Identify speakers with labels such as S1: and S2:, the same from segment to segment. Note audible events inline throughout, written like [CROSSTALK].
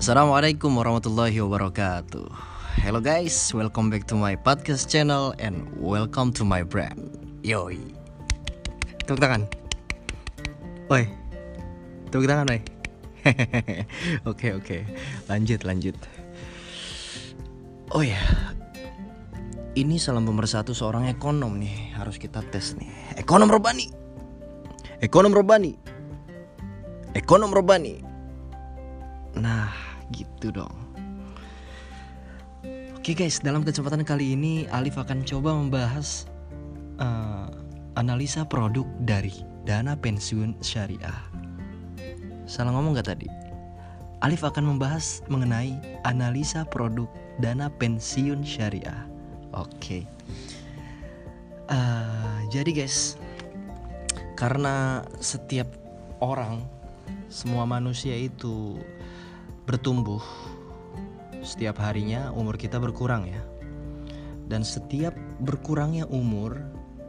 S1: Assalamualaikum warahmatullahi wabarakatuh. Hello guys, welcome back to my podcast channel and welcome to my brand. Yoi. Tepuk tangan. Oi. Tepuk tangan, oi. [LAUGHS] Oke, oke. Lanjut, lanjut. Oh ya. Ini salam pemersatu seorang ekonom nih, harus kita tes nih. Ekonom Robani. Ekonom Robani. Ekonom Robani. Nah, gitu dong. Oke guys, dalam kesempatan kali ini Alif akan coba membahas uh, analisa produk dari dana pensiun syariah. Salah ngomong gak tadi? Alif akan membahas mengenai analisa produk dana pensiun syariah. Oke. Uh, jadi guys, karena setiap orang, semua manusia itu bertumbuh setiap harinya umur kita berkurang ya. Dan setiap berkurangnya umur,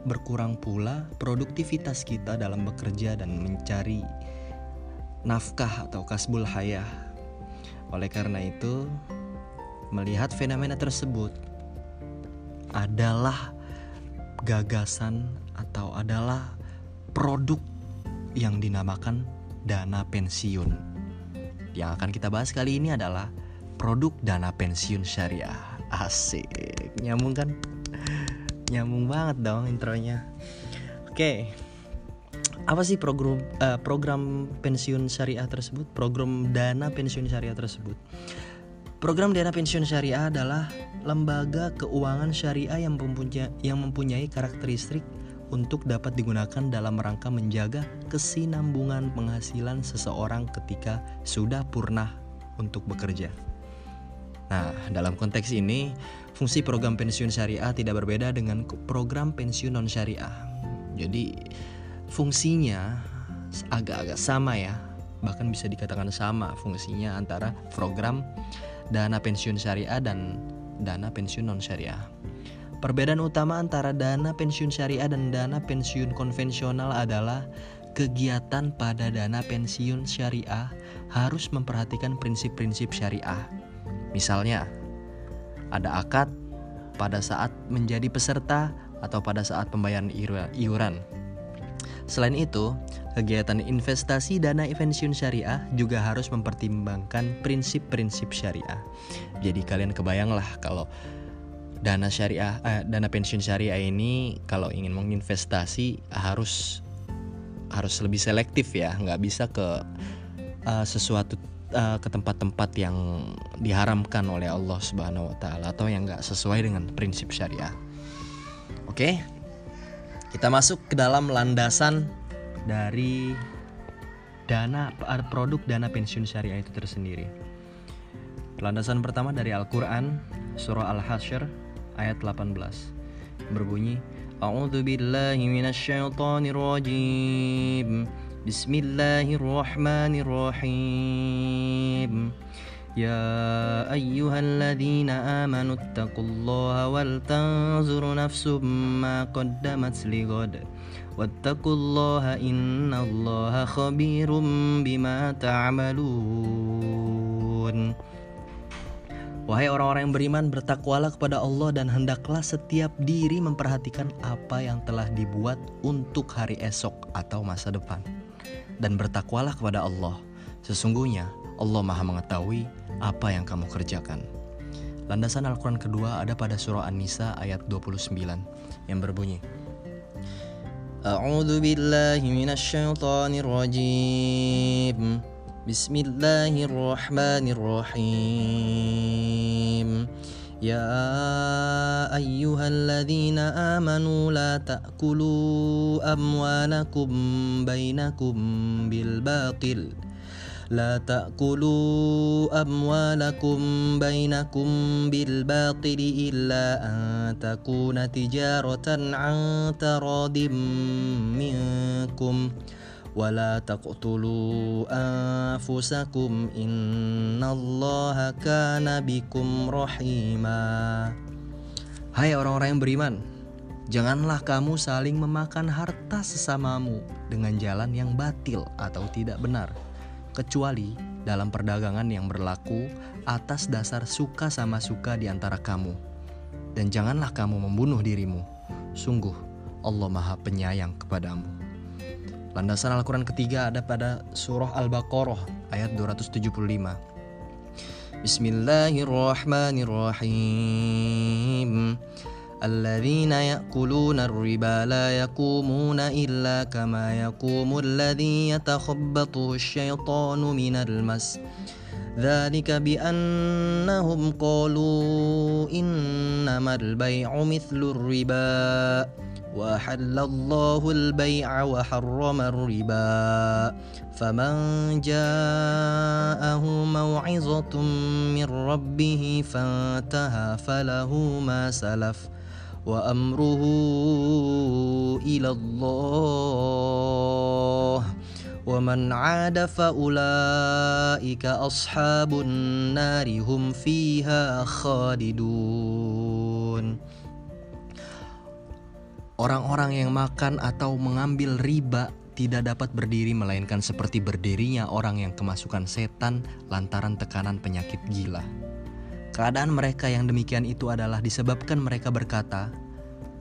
S1: berkurang pula produktivitas kita dalam bekerja dan mencari nafkah atau kasbul hayah. Oleh karena itu, melihat fenomena tersebut adalah gagasan atau adalah produk yang dinamakan dana pensiun. Yang akan kita bahas kali ini adalah produk dana pensiun syariah. Asik, nyambung kan? Nyambung banget dong intronya. Oke, apa sih program uh, program pensiun syariah tersebut? Program dana pensiun syariah tersebut. Program dana pensiun syariah adalah lembaga keuangan syariah yang mempunyai, yang mempunyai karakteristik untuk dapat digunakan dalam rangka menjaga kesinambungan penghasilan seseorang ketika sudah purnah untuk bekerja. Nah, dalam konteks ini, fungsi program pensiun syariah tidak berbeda dengan program pensiun non syariah. Jadi, fungsinya agak-agak sama ya, bahkan bisa dikatakan sama fungsinya antara program dana pensiun syariah dan dana pensiun non syariah. Perbedaan utama antara dana pensiun syariah dan dana pensiun konvensional adalah kegiatan pada dana pensiun syariah harus memperhatikan prinsip-prinsip syariah Misalnya, ada akad pada saat menjadi peserta atau pada saat pembayaran iuran. Selain itu, kegiatan investasi dana pensiun syariah juga harus mempertimbangkan prinsip-prinsip syariah. Jadi kalian kebayanglah kalau dana syariah eh, dana pensiun syariah ini kalau ingin menginvestasi harus harus lebih selektif ya, nggak bisa ke uh, sesuatu uh, ke tempat-tempat yang diharamkan oleh Allah Subhanahu wa taala atau yang nggak sesuai dengan prinsip syariah. Oke. Kita masuk ke dalam landasan dari dana produk dana pensiun syariah itu tersendiri. Landasan pertama dari Al-Qur'an surah Al-Hasyr ayat 18 berbunyi A'udzu billahi minasyaitonir rajim الرحيم يا أيها الذين آمنوا اتقوا الله ولتنظر نفس ما قدمت لغد واتقوا الله إن الله خبير بما تعملون Wahai orang-orang yang beriman, bertakwalah kepada Allah dan hendaklah setiap diri memperhatikan apa yang telah dibuat untuk hari esok atau masa depan dan bertakwalah kepada Allah. Sesungguhnya Allah Maha mengetahui apa yang kamu kerjakan. Landasan Al-Quran kedua ada pada surah An-Nisa ayat 29 yang berbunyi A'udzu billahi minasyaitonir rajim بسم الله الرحمن الرحيم يا ايها الذين امنوا لا تاكلوا اموالكم بينكم بالباطل لا تاكلوا اموالكم بينكم بالباطل الا ان تكون تجاره عن تراض منكم ولا تقتلوا أنفسكم إن الله كان بكم رحيما Hai orang-orang yang beriman, janganlah kamu saling memakan harta sesamamu dengan jalan yang batil atau tidak benar, kecuali dalam perdagangan yang berlaku atas dasar suka sama suka di antara kamu. Dan janganlah kamu membunuh dirimu. Sungguh, Allah Maha Penyayang kepadamu. Landasan Al-Quran ketiga ada pada surah Al-Baqarah ayat 275. Bismillahirrahmanirrahim. الذين يأكلون الربا لا يقومون إلا كما يقوم الذي يتخبطه الشيطان من المس ذلك بأنهم قالوا إنما البيع مثل الربا وأحل الله البيع وحرم الربا فمن جاءه موعظة من ربه فانتهى فله ما سلف وأمره إلى الله ومن عاد فأولئك أصحاب النار هم فيها خالدون Orang-orang yang makan atau mengambil riba tidak dapat berdiri melainkan seperti berdirinya orang yang kemasukan setan lantaran tekanan penyakit gila. Keadaan mereka yang demikian itu adalah disebabkan mereka berkata,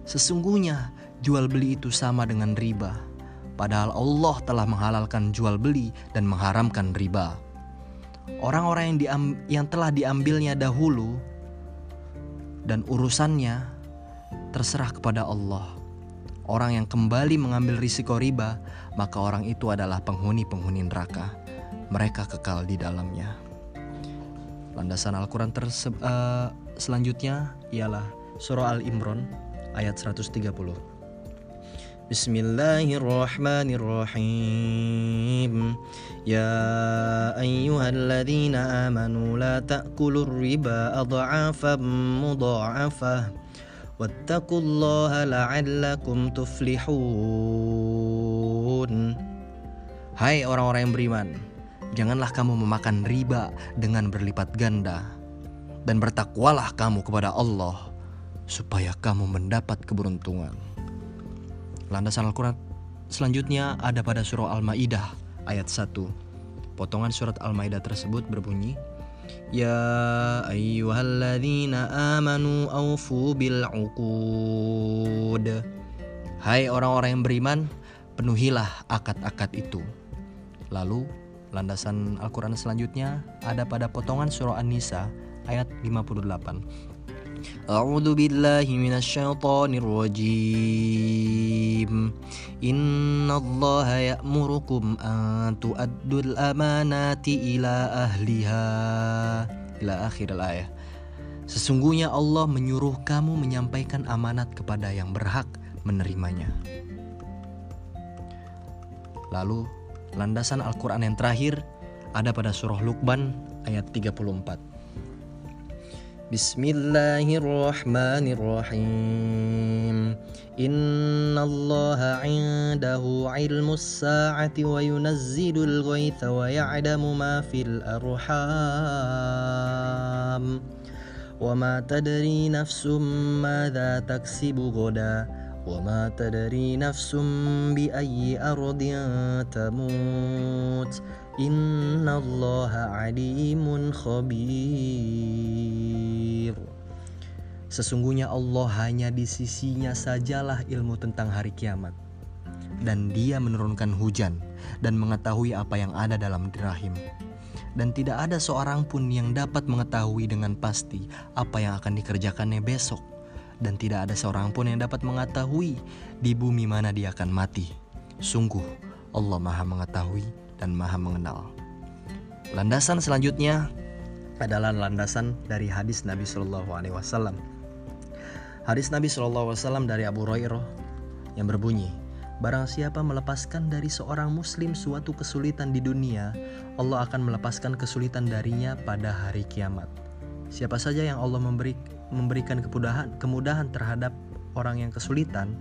S1: "Sesungguhnya jual beli itu sama dengan riba." Padahal Allah telah menghalalkan jual beli dan mengharamkan riba. Orang-orang yang, yang telah diambilnya dahulu dan urusannya terserah kepada Allah. Orang yang kembali mengambil risiko riba, maka orang itu adalah penghuni-penghuni neraka. Mereka kekal di dalamnya. Landasan Al-Quran uh, selanjutnya ialah Surah Al-Imran ayat 130. Bismillahirrahmanirrahim Ya ayyuhalladzina amanu la ta'kulur riba adha'afan mudha'afah Wattaqullaha la'allakum tuflihun Hai orang-orang yang beriman Janganlah kamu memakan riba dengan berlipat ganda dan bertakwalah kamu kepada Allah supaya kamu mendapat keberuntungan. Landasan Al-Quran selanjutnya ada pada surah Al-Ma'idah ayat 1. Potongan surat Al-Maidah tersebut berbunyi, Ya ayyuhalladzina amanu awfu bil uqud. Hai orang-orang yang beriman, penuhilah akad-akad itu. Lalu Landasan Al-Quran selanjutnya ada pada potongan surah An-Nisa ayat 58. A'udzu billahi minasyaitonir rajim. Innallaha ya'murukum an tu'addul amanati ila ahliha. Ila akhir ayat. Sesungguhnya Allah menyuruh kamu menyampaikan amanat kepada yang berhak menerimanya. Lalu Landasan Al-Quran yang terakhir ada pada surah Luqman ayat 34. بسم الله الرحمن الرحيم. إن الله عنده علم الساعة وينزل الغيث ويعلم ما في الأرحام. وما تدري نفس ماذا تكسب غدا. وما تدري نفس بأي أرض تموت إن الله عليم خبير Sesungguhnya Allah hanya di sisinya sajalah ilmu tentang hari kiamat dan dia menurunkan hujan dan mengetahui apa yang ada dalam rahim dan tidak ada seorang pun yang dapat mengetahui dengan pasti apa yang akan dikerjakannya besok dan tidak ada seorang pun yang dapat mengetahui di bumi mana dia akan mati. Sungguh, Allah Maha Mengetahui dan Maha Mengenal. Landasan selanjutnya adalah landasan dari hadis Nabi Shallallahu Alaihi Wasallam. Hadis Nabi Shallallahu Alaihi Wasallam dari Abu Hurairah yang berbunyi, Barang siapa melepaskan dari seorang muslim suatu kesulitan di dunia, Allah akan melepaskan kesulitan darinya pada hari kiamat. Siapa saja yang Allah memberi memberikan kemudahan, kemudahan terhadap orang yang kesulitan,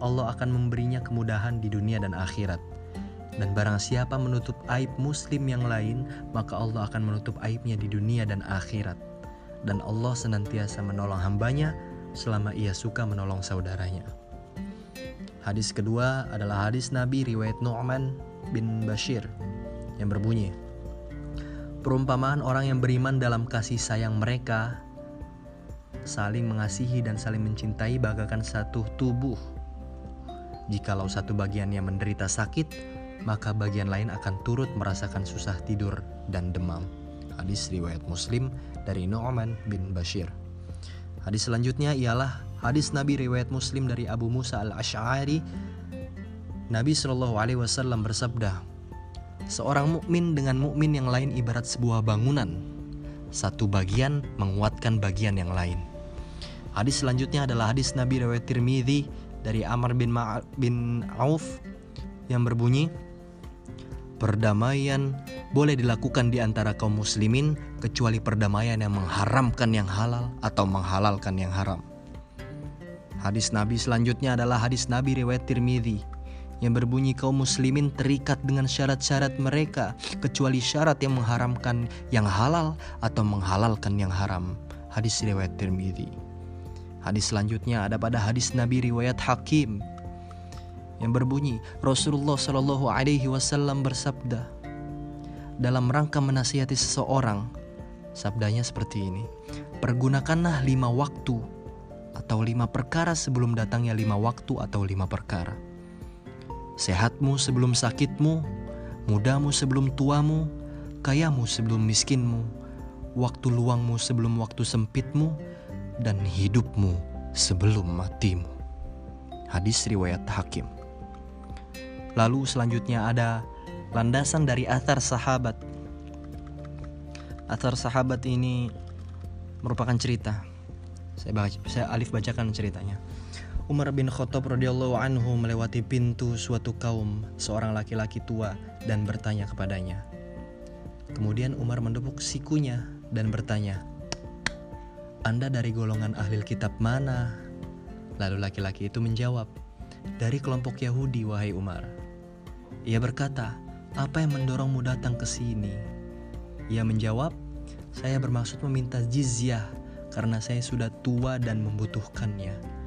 S1: Allah akan memberinya kemudahan di dunia dan akhirat. Dan barang siapa menutup aib muslim yang lain, maka Allah akan menutup aibnya di dunia dan akhirat. Dan Allah senantiasa menolong hambanya selama ia suka menolong saudaranya. Hadis kedua adalah hadis Nabi riwayat Nu'man bin Bashir yang berbunyi, Perumpamaan orang yang beriman dalam kasih sayang mereka saling mengasihi dan saling mencintai bagaikan satu tubuh. Jikalau satu bagiannya menderita sakit, maka bagian lain akan turut merasakan susah tidur dan demam. Hadis riwayat Muslim dari Nu'man bin Bashir. Hadis selanjutnya ialah hadis Nabi riwayat Muslim dari Abu Musa al-Ash'ari. Nabi Shallallahu alaihi wasallam bersabda, Seorang mukmin dengan mukmin yang lain ibarat sebuah bangunan. Satu bagian menguatkan bagian yang lain. Hadis selanjutnya adalah hadis Nabi riwayat Tirmidzi dari Amr bin Ma bin Auf yang berbunyi Perdamaian boleh dilakukan di antara kaum muslimin kecuali perdamaian yang mengharamkan yang halal atau menghalalkan yang haram. Hadis Nabi selanjutnya adalah hadis Nabi riwayat Tirmidzi yang berbunyi kaum muslimin terikat dengan syarat-syarat mereka kecuali syarat yang mengharamkan yang halal atau menghalalkan yang haram. Hadis riwayat Tirmidzi. Hadis selanjutnya ada pada hadis Nabi riwayat Hakim yang berbunyi Rasulullah Shallallahu alaihi wasallam bersabda dalam rangka menasihati seseorang sabdanya seperti ini pergunakanlah lima waktu atau lima perkara sebelum datangnya lima waktu atau lima perkara Sehatmu sebelum sakitmu, mudamu sebelum tuamu, kayamu sebelum miskinmu, waktu luangmu sebelum waktu sempitmu, dan hidupmu sebelum matimu. Hadis riwayat Hakim. Lalu selanjutnya ada landasan dari athar sahabat. Athar sahabat ini merupakan cerita. Saya, baca, saya alif bacakan ceritanya. Umar bin Khattab radhiyallahu anhu melewati pintu suatu kaum seorang laki-laki tua dan bertanya kepadanya. Kemudian Umar mendepuk sikunya dan bertanya, "Anda dari golongan ahli kitab mana?" Lalu laki-laki itu menjawab, "Dari kelompok Yahudi, wahai Umar." Ia berkata, "Apa yang mendorongmu datang ke sini?" Ia menjawab, "Saya bermaksud meminta jizyah karena saya sudah tua dan membutuhkannya."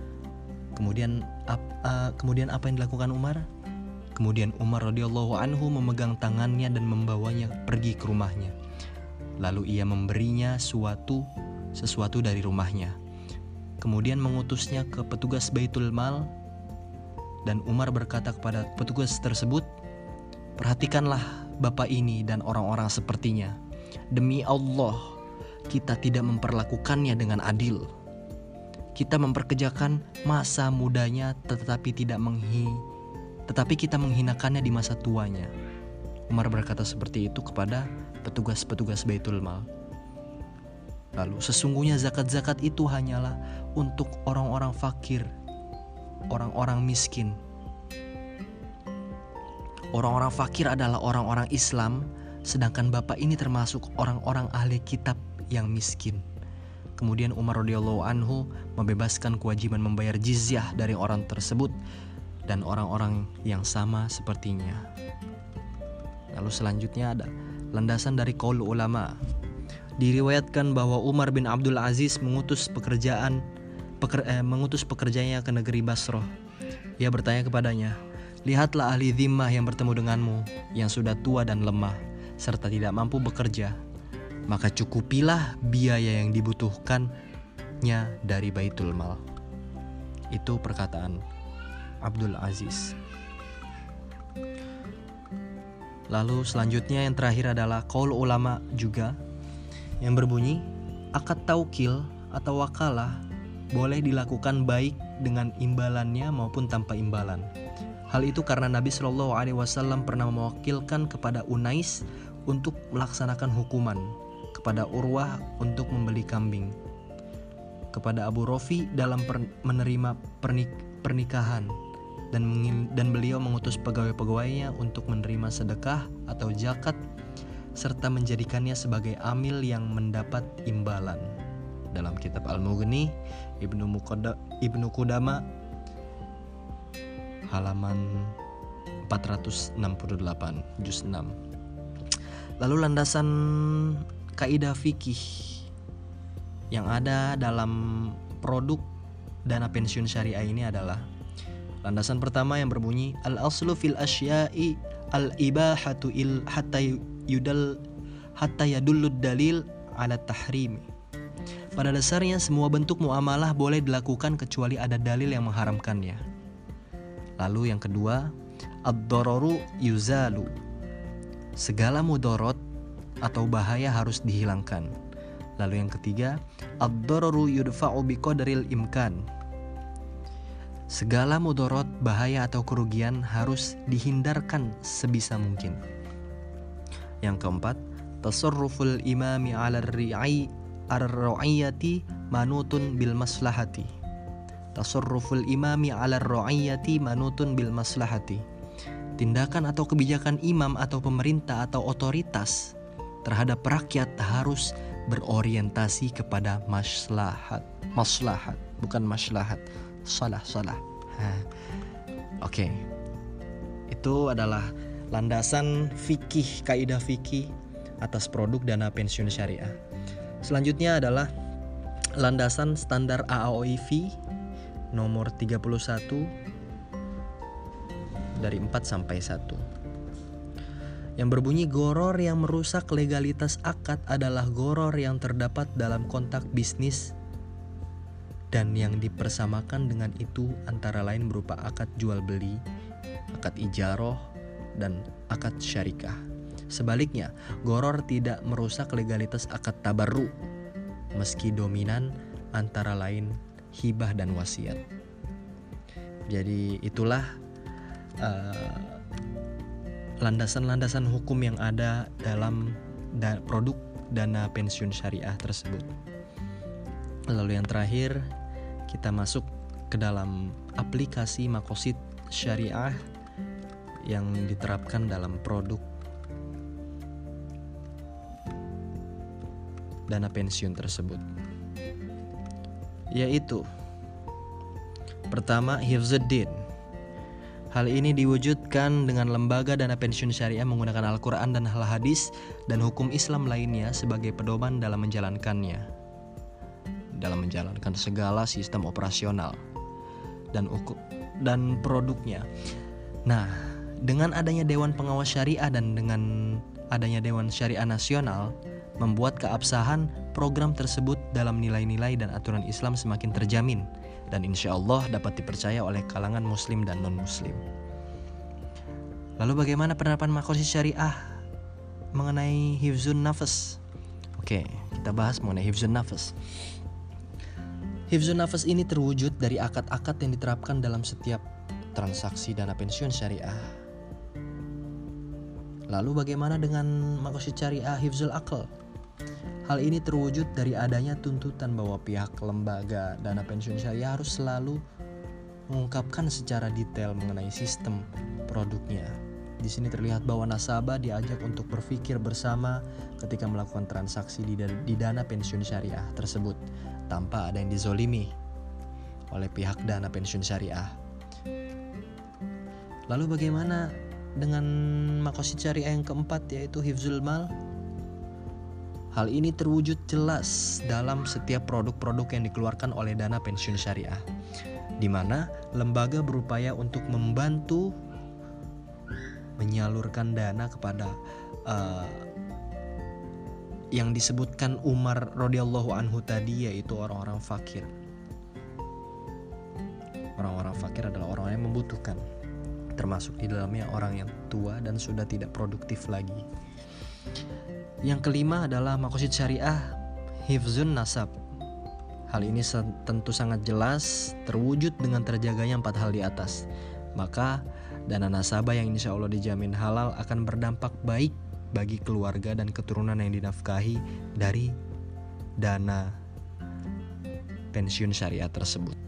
S1: Kemudian ap, uh, kemudian apa yang dilakukan Umar? Kemudian Umar radhiyallahu anhu memegang tangannya dan membawanya pergi ke rumahnya. Lalu ia memberinya suatu sesuatu dari rumahnya. Kemudian mengutusnya ke petugas Baitul Mal dan Umar berkata kepada petugas tersebut, "Perhatikanlah bapak ini dan orang-orang sepertinya. Demi Allah, kita tidak memperlakukannya dengan adil." Kita memperkejakan masa mudanya tetapi tidak menghi tetapi kita menghinakannya di masa tuanya. Umar berkata seperti itu kepada petugas-petugas Baitul Mal. Lalu sesungguhnya zakat-zakat itu hanyalah untuk orang-orang fakir, orang-orang miskin. Orang-orang fakir adalah orang-orang Islam, sedangkan Bapak ini termasuk orang-orang ahli kitab yang miskin. Kemudian Umar radhiyallahu anhu membebaskan kewajiban membayar jizyah dari orang tersebut dan orang-orang yang sama sepertinya. Lalu selanjutnya ada landasan dari kaul ulama. Diriwayatkan bahwa Umar bin Abdul Aziz mengutus pekerjaan peker, eh, mengutus pekerjanya ke negeri Basroh. Ia bertanya kepadanya, "Lihatlah ahli zimmah yang bertemu denganmu yang sudah tua dan lemah serta tidak mampu bekerja maka cukupilah biaya yang dibutuhkannya dari Baitul Mal. Itu perkataan Abdul Aziz. Lalu selanjutnya yang terakhir adalah kaul ulama juga yang berbunyi akad taukil atau wakalah boleh dilakukan baik dengan imbalannya maupun tanpa imbalan. Hal itu karena Nabi Shallallahu Alaihi Wasallam pernah mewakilkan kepada Unais untuk melaksanakan hukuman kepada Urwah untuk membeli kambing, kepada Abu Rofi dalam per, menerima pernik, pernikahan, dan, dan beliau mengutus pegawai-pegawainya untuk menerima sedekah atau zakat, serta menjadikannya sebagai amil yang mendapat imbalan. Dalam kitab Al-Mughni, Ibnu, Ibnu Kudama, halaman 468, juz 6. Lalu landasan kaidah fikih yang ada dalam produk dana pensiun syariah ini adalah landasan pertama yang berbunyi al aslu fil asya'i al ibahatu il hatta yudal hatta yadullud dalil ala tahrimi. Pada dasarnya semua bentuk muamalah boleh dilakukan kecuali ada dalil yang mengharamkannya. Lalu yang kedua, ad-dararu yuzalu. Segala mudorot atau bahaya harus dihilangkan. Lalu yang ketiga, ad-dararu yudfa'u biqadaril imkan. Segala mudorot, bahaya atau kerugian harus dihindarkan sebisa mungkin. Yang keempat, tasarruful imami 'ala ri'ai ar-ra'iyati manutun bil maslahati. Tasarruful imami 'ala ar-ra'iyati manutun bil maslahati. Tindakan atau kebijakan imam atau pemerintah atau otoritas terhadap rakyat harus berorientasi kepada maslahat. Maslahat, bukan maslahat. Salah salah. Oke. Okay. itu adalah landasan fikih kaidah fikih atas produk dana pensiun syariah. Selanjutnya adalah landasan standar AAOIV nomor 31 dari 4 sampai 1 yang berbunyi goror yang merusak legalitas akad adalah goror yang terdapat dalam kontak bisnis dan yang dipersamakan dengan itu antara lain berupa akad jual beli, akad ijaroh, dan akad syarikah. Sebaliknya, goror tidak merusak legalitas akad tabarru, meski dominan antara lain hibah dan wasiat. Jadi itulah uh, landasan-landasan hukum yang ada dalam da produk dana pensiun syariah tersebut. Lalu yang terakhir kita masuk ke dalam aplikasi makosid syariah yang diterapkan dalam produk dana pensiun tersebut yaitu pertama Hifzuddin Hal ini diwujudkan dengan lembaga dana pensiun syariah menggunakan Al-Quran dan hal hadis dan hukum Islam lainnya sebagai pedoman dalam menjalankannya dalam menjalankan segala sistem operasional dan ukur dan produknya. Nah, dengan adanya Dewan Pengawas Syariah dan dengan adanya Dewan Syariah Nasional membuat keabsahan program tersebut dalam nilai-nilai dan aturan Islam semakin terjamin dan insya Allah dapat dipercaya oleh kalangan muslim dan non-muslim. Lalu bagaimana penerapan makosis syariah mengenai hifzun nafas? Oke, kita bahas mengenai hifzun nafas. Hifzun nafas ini terwujud dari akad-akad yang diterapkan dalam setiap transaksi dana pensiun syariah. Lalu bagaimana dengan makosid syariah hifzul akal? Hal ini terwujud dari adanya tuntutan bahwa pihak lembaga dana pensiun syariah harus selalu mengungkapkan secara detail mengenai sistem produknya. Di sini terlihat bahwa nasabah diajak untuk berpikir bersama ketika melakukan transaksi di, dana pensiun syariah tersebut tanpa ada yang dizolimi oleh pihak dana pensiun syariah. Lalu bagaimana dengan makosid syariah yang keempat yaitu hifzul mal? Hal ini terwujud jelas dalam setiap produk-produk yang dikeluarkan oleh dana pensiun syariah, di mana lembaga berupaya untuk membantu menyalurkan dana kepada uh, yang disebutkan Umar radhiyallahu anhu tadi yaitu orang-orang fakir. Orang-orang fakir adalah orang yang membutuhkan, termasuk di dalamnya orang yang tua dan sudah tidak produktif lagi. Yang kelima adalah makosid syariah hifzun nasab. Hal ini tentu sangat jelas terwujud dengan terjaganya empat hal di atas. Maka dana nasabah yang insya Allah dijamin halal akan berdampak baik bagi keluarga dan keturunan yang dinafkahi dari dana pensiun syariah tersebut.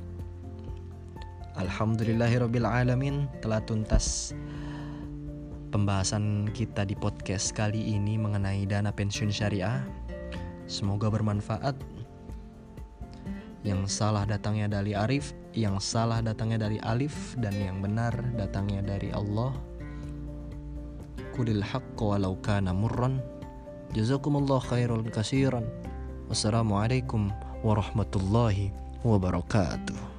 S1: Alhamdulillahirrabbilalamin telah tuntas pembahasan kita di podcast kali ini mengenai dana pensiun syariah. Semoga bermanfaat. Yang salah datangnya dari Arif, yang salah datangnya dari Alif, dan yang benar datangnya dari Allah kulil haqq walau kana murran jazakumullah khairan kasiran wassalamualaikum warahmatullahi wabarakatuh